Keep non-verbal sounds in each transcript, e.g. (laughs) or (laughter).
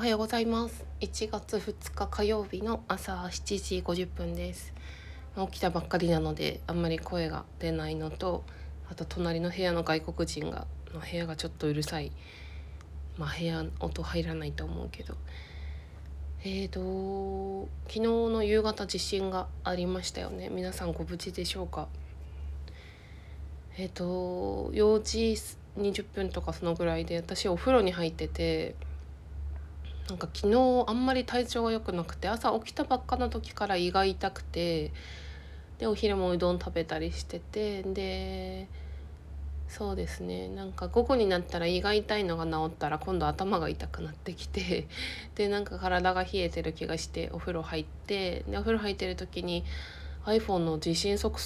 おはようございます。1月2日火曜日の朝7時50分です。起きたばっかりなのであんまり声が出ないのとあと隣の部屋の外国人がの部屋がちょっとうるさい。まあ部屋音入らないと思うけど。えーと昨日の夕方地震がありましたよね。皆さんご無事でしょうか？えっ、ー、と4時20分とかそのぐらいで私お風呂に入っててなんか昨日あんまり体調が良くなくて朝起きたばっかの時から胃が痛くてでお昼もうどん食べたりしててでそうですね。なんか午後になったら胃が痛いのが治ったら今度頭が痛くなってきて (laughs) でなんか体が冷えてる気がしてお風呂入ってでお風呂入ってる時に iPhone の地震速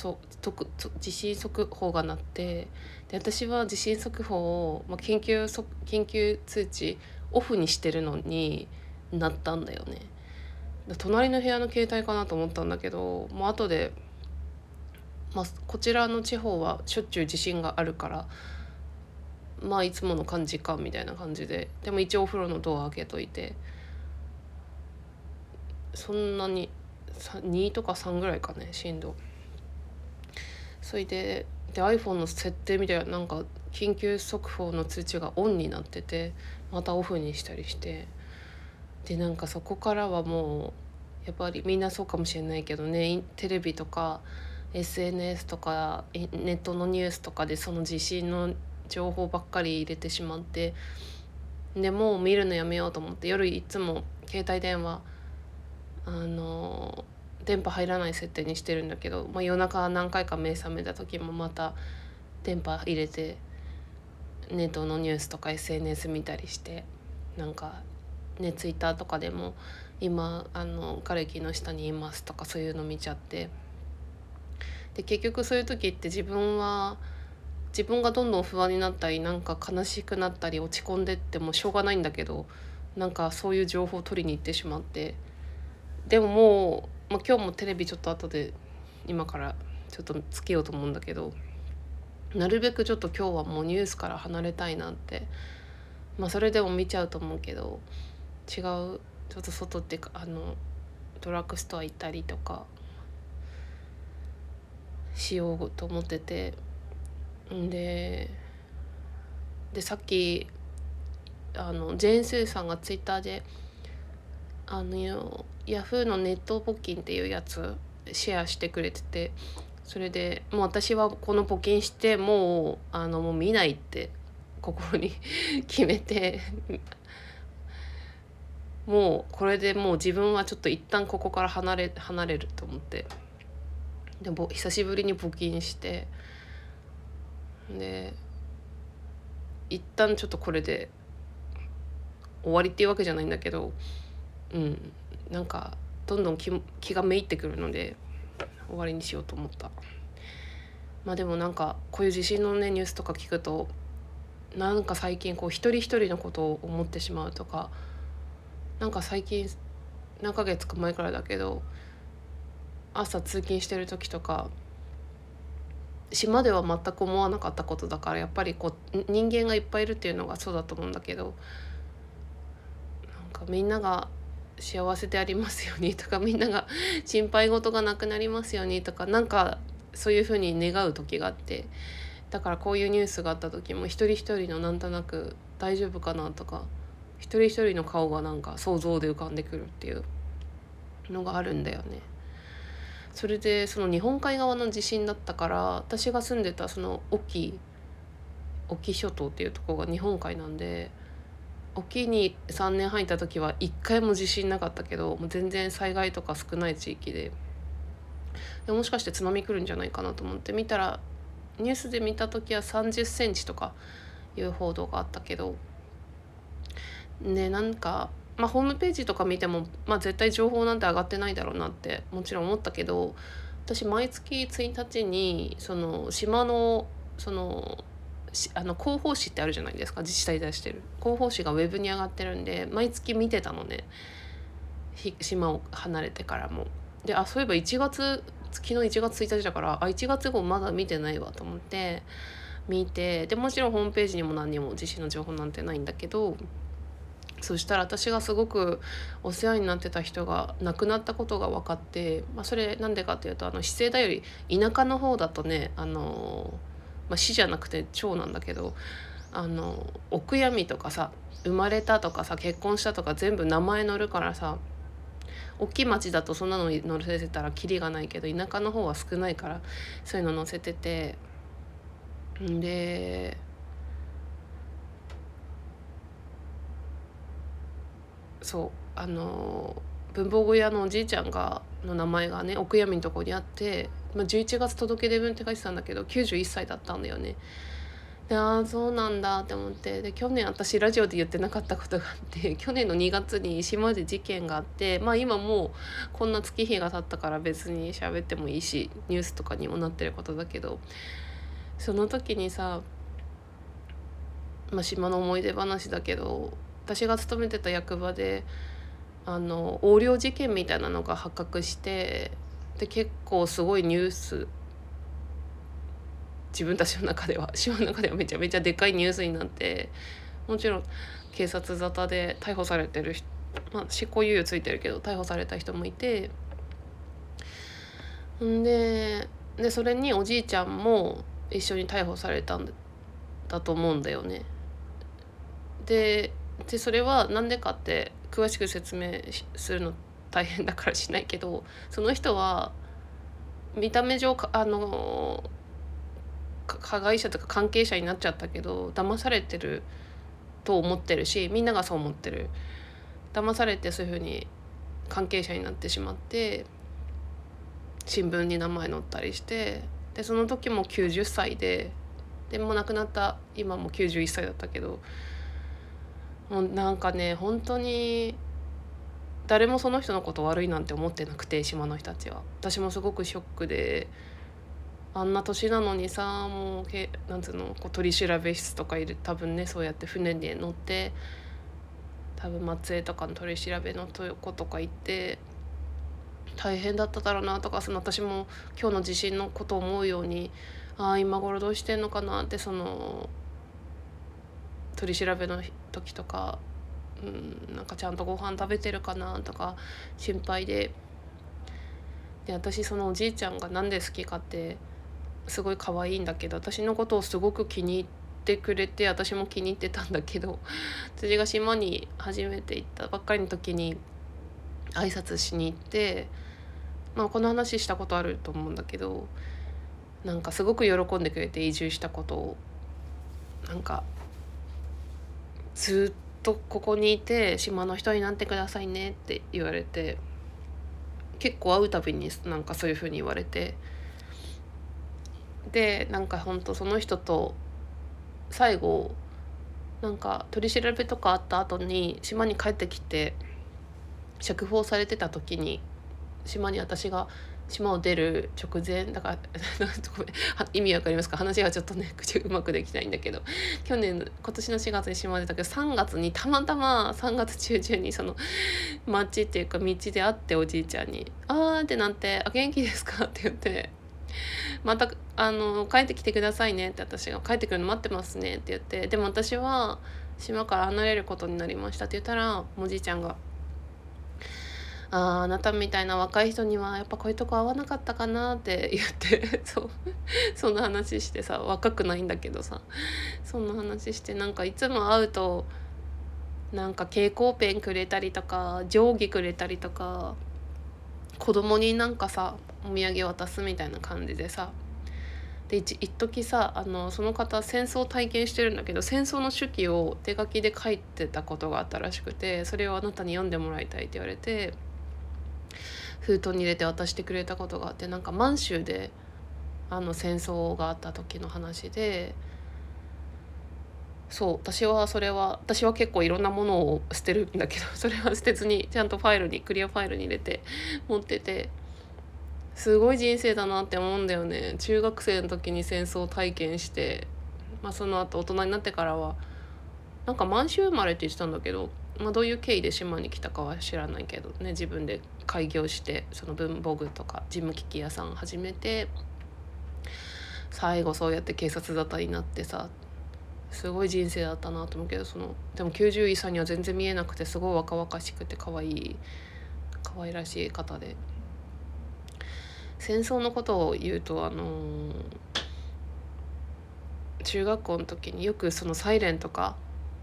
地震速報が鳴ってで私は地震速報を、まあ、緊急緊急通知オフにしてるのになったんだよね。隣の部屋の携帯かなと思ったんだけどもう後で、まあ、こちらの地方はしょっちゅう地震があるからまあいつもの感じかみたいな感じででも一応お風呂のドア開けといてそんなに2とか3ぐらいかね震度。それでで iPhone の設定みたいななんか緊急速報の通知がオンになっててまたオフにしたりして。でなんかそこからはもうやっぱりみんなそうかもしれないけどね。テレビとか SNS とかネットのニュースとかでその地震の情報ばっかり入れてしまって。でもう見るのやめようと思って夜いつも携帯電話あの電波入らない設定にしてるんだけど、まあ、夜中何回か目覚めた時もまた電波入れてネットのニュースとか SNS 見たりしてなんかねツイッターとかでも今あの枯れ木の下にいますとかそういうの見ちゃって。で結局そういう時って自分は自分がどんどん不安になったりなんか悲しくなったり落ち込んでってもしょうがないんだけどなんかそういう情報を取りに行ってしまって。でももう、まあ、今日もテレビちょっと後で今からちょっとつけようと思うんだけどなるべくちょっと今日はもうニュースから離れたいなって。まあそれでも見ちゃうと思うけど違うちょっと外ってかあのドラッグストア行ったりとかしようと思ってて。んででさっきあのジェーン・スーさんがツイッターであのヤフーのネット募金っていうやつシェアしてくれててそれでもう私はこの募金してもうあのもう見ないって心に決めてもうこれでもう自分はちょっと一旦ここから離れ離れると思って。でも久しぶりに募金して。で一旦ちょっとこれで終わりっていうわけじゃないんだけどうんなんかどんどん気気がめいってくるので終わりにしようと思った。まあでもなんかこういう地震のねニュースとか聞くとなんか最近こう一人一人のことを思ってしまうとかなんか最近何ヶ月か前からだけど朝通勤してる時とか島では全く思わなかったことだからやっぱりこう人間がいっぱいいるっていうのがそうだと思うんだけどなんかみんなが幸せでありますようにとかみんなが心配事がなくなりますようにとかなんかそういうふうに願う時があってだからこういうニュースがあった時も一人一人のなんとなく大丈夫かなとか一人一人の顔がなんか想像で浮かんでくるっていうのがあるんだよね。それでその日本海側の地震だったから私が住んでたその沖沖諸島っていうとこが日本海なんで沖に3年入った時は1回も地震なかったけどもう全然災害とか少ない地域で。でもしかして津波来るんじゃないかなと思って見たらニュースで見た時は30センチとかいう報道があったけどねなんか、まあ、ホームページとか見ても、まあ、絶対情報なんて上がってないだろうなってもちろん思ったけど私毎月1日にその島のそのあの広報誌ってあるじゃないですか自治体出してる広報誌がウェブに上がってるんで毎月見てたのね島を離れてからも。であそういえば1月昨日1月1日だからあ1月号まだ見てないわと思って見てでもちろんホームページにも何にも地震の情報なんてないんだけどそしたら私がすごくお世話になってた人が亡くなったことが分かって、まあ、それなんでかっていうとあの資生堂より田舎の方だとねあの、まあ、市じゃなくて町なんだけどあのお悔やみとかさ生まれたとかさ結婚したとか全部名前載るからさ大きい町だとそんなの載せてたらキリがないけど田舎の方は少ないからそういうの載せててでそうあの文房具屋のおじいちゃんがの名前がねお悔やみのとこにあって、まあ、11月届け出文って書いてたんだけど91歳だったんだよね。でああそうなんだって思ってで去年私ラジオで言ってなかったことがあって (laughs) 去年の2月に島で事件があってまあ今もうこんな月日が経ったから別に喋ってもいいしニュースとかにもなってることだけどその時にさ、まあ、島の思い出話だけど私が勤めてた役場であの横領事件みたいなのが発覚してで結構すごいニュース。自分たちの中では。(laughs) 島の中ではめちゃめちゃでかいニュースになって。もちろん警察沙汰で逮捕されてるまあ執行猶予ついてるけど逮捕された人もいて。んででそれにおじいちゃんも一緒に逮捕されたんだと思うんだよね。ででそれは何でかって詳しく説明するの大変だからしないけどその人は見た目上あの加害者とか関係者になっちゃったけど騙されてると思ってるしみんながそう思ってる。騙されてそういうふうに関係者になってしまって新聞に名前載ったりしてでその時も90歳ででも亡くなった今も91歳だったけどもうなんかね本当に誰もその人のこと悪いなんて思ってなくて島の人たちは。私もすごくショックであんな年なのにさもうけなんつうのこう取り調べ室とかいる多分ねそうやって船に乗って多分松江とかの取り調べのとことか行って大変だっただろうなとかその私も今日の地震のことを思うようにああ今頃どうしてんのかなってその取り調べの時とか、うん、なんかちゃんとご飯食べてるかなとか心配で。で私そのおじいちゃんが何で好きかってすごい可愛いんだけど私のことをすごく気に入ってくれて私も気に入ってたんだけど (laughs) 辻が島に初めて行ったばっかりの時に挨拶しに行って、まあ、この話したことあると思うんだけどなんかすごく喜んでくれて移住したことを。なんかずっとここにいて島の人になってくださいねって言われて結構会うたびになんかそういうふうに言われてでなんかほんとその人と最後なんか取り調べとかあった後に島に帰ってきて釈放されてた時に島に私が島を出る直前だから (laughs) 意味わかりますか？話がちょっとね口うまくできないんだけど。去年今年の4月に島を出たけど3月にたまたま3月中旬にその街っていうか道で会っておじいちゃんに「あー」ってなって「あ元気ですか?」って言って「またあの帰ってきてくださいね」って私が「帰ってくるの待ってますね」って言って。でも私は島から離れることになりましたって言ったらおじいちゃんが「ああなたみたいな若い人にはやっぱこういうとこ合わなかったかなって言って (laughs) そうそんな話してさ若くないんだけどさそんな話してなんかいつも会うとなんか蛍光ペンくれたりとか定規くれたりとか子供になんかさお土産渡すみたいな感じでさで一時さあのその方戦争体験してるんだけど戦争の手記を手書きで書いてたことがあったらしくてそれをあなたに読んでもらいたいって言われて封筒に入れて渡してくれたことがあってなんか満州であの戦争があった時の話でそう私はそれは私は結構いろんなものを捨てるんだけど (laughs) それは捨てずにちゃんとファイルにクリアファイルに入れて持っててすごい人生だなって思うんだよね。中学生の時に戦争体験して、まあ、その後大人になってからはなんか満州生まれって言ってたんだけどまあ、どういう経緯で島に来たかは知らないけどね自分で開業してその文房具とか事務機器屋さん始めて最後そうやって警察沙汰になってさすごい人生だったなと思うけどそのでも91歳には全然見えなくてすごい若々しくて可愛い可愛らしい方で。戦争のことを言うとあのー中学校の時によくそのサイレンとか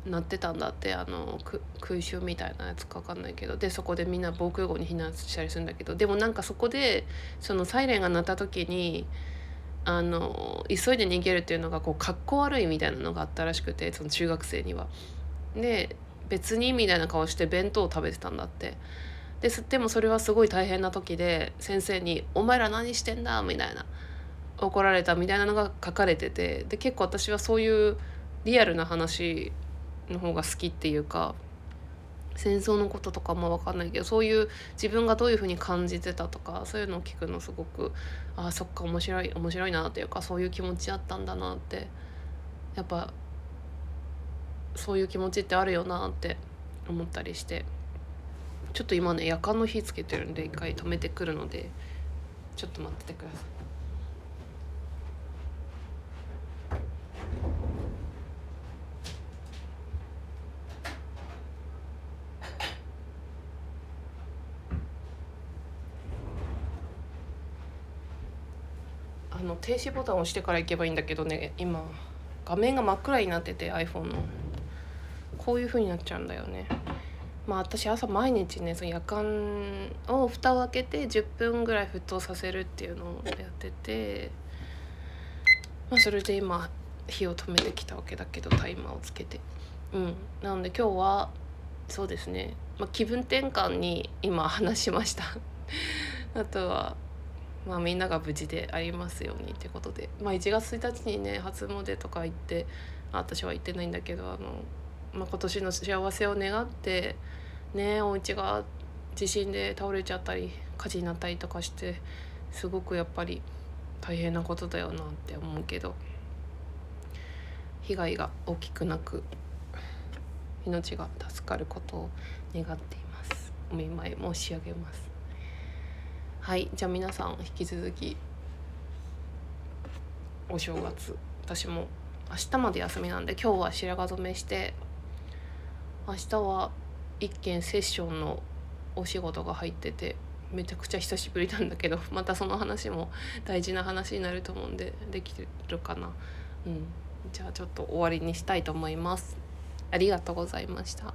鳴ってたんだってあの空襲みたいなやつか分かんないけどでそこでみんな防空壕に避難したりするんだけどでもなんかそこでそのサイレンが鳴った時にあの急いで逃げるっていうのがこうかっこ悪いみたいなのがあったらしくてその中学生には。で別にみたいな顔して弁当を食べてたんだって。ですでもそれはすごい大変な時で先生に「お前ら何してんだ?」みたいな怒られたみたいなのが書かれててで結構私はそういうリアルな話の方が好きっていうか戦争のこととかも分かんないけどそういう自分がどういうふうに感じてたとかそういうのを聞くのすごくあそっか面白い面白いなっていうかそういう気持ちあったんだなってやっぱそういう気持ちってあるよなって思ったりしてちょっと今ね夜間の火つけてるんで一回止めてくるのでちょっと待っててください。あの停止ボタンを押してから行けばいいんだけどね。今画面が真っ暗になってて iPhone の。こういう風になっちゃうんだよね。まあ私朝毎日ねその夜間を蓋を開けて10分ぐらい沸騰させるっていうのをやっててまあそれで今火を止めてきたわけだけどタイマーをつけて。うん。なので今日はそうですね、まあ、気分転換に今話しました。(laughs) あとはまあ、みんなが無事でありますようにってことで、まあ、1月1日にね初詣とか行って私は行ってないんだけどあの、まあ、今年の幸せを願ってねお家が地震で倒れちゃったり火事になったりとかしてすごくやっぱり大変なことだよなって思うけど被害が大きくなく命が助かることを願っています。お見舞い申し上げます。はいじゃあ皆さん引き続きお正月私も明日まで休みなんで今日は白髪染めして明日は一件セッションのお仕事が入っててめちゃくちゃ久しぶりなんだけど (laughs) またその話も大事な話になると思うんでできてるかな。うんじゃあちょっと終わりにしたいと思います。ありがとうございました。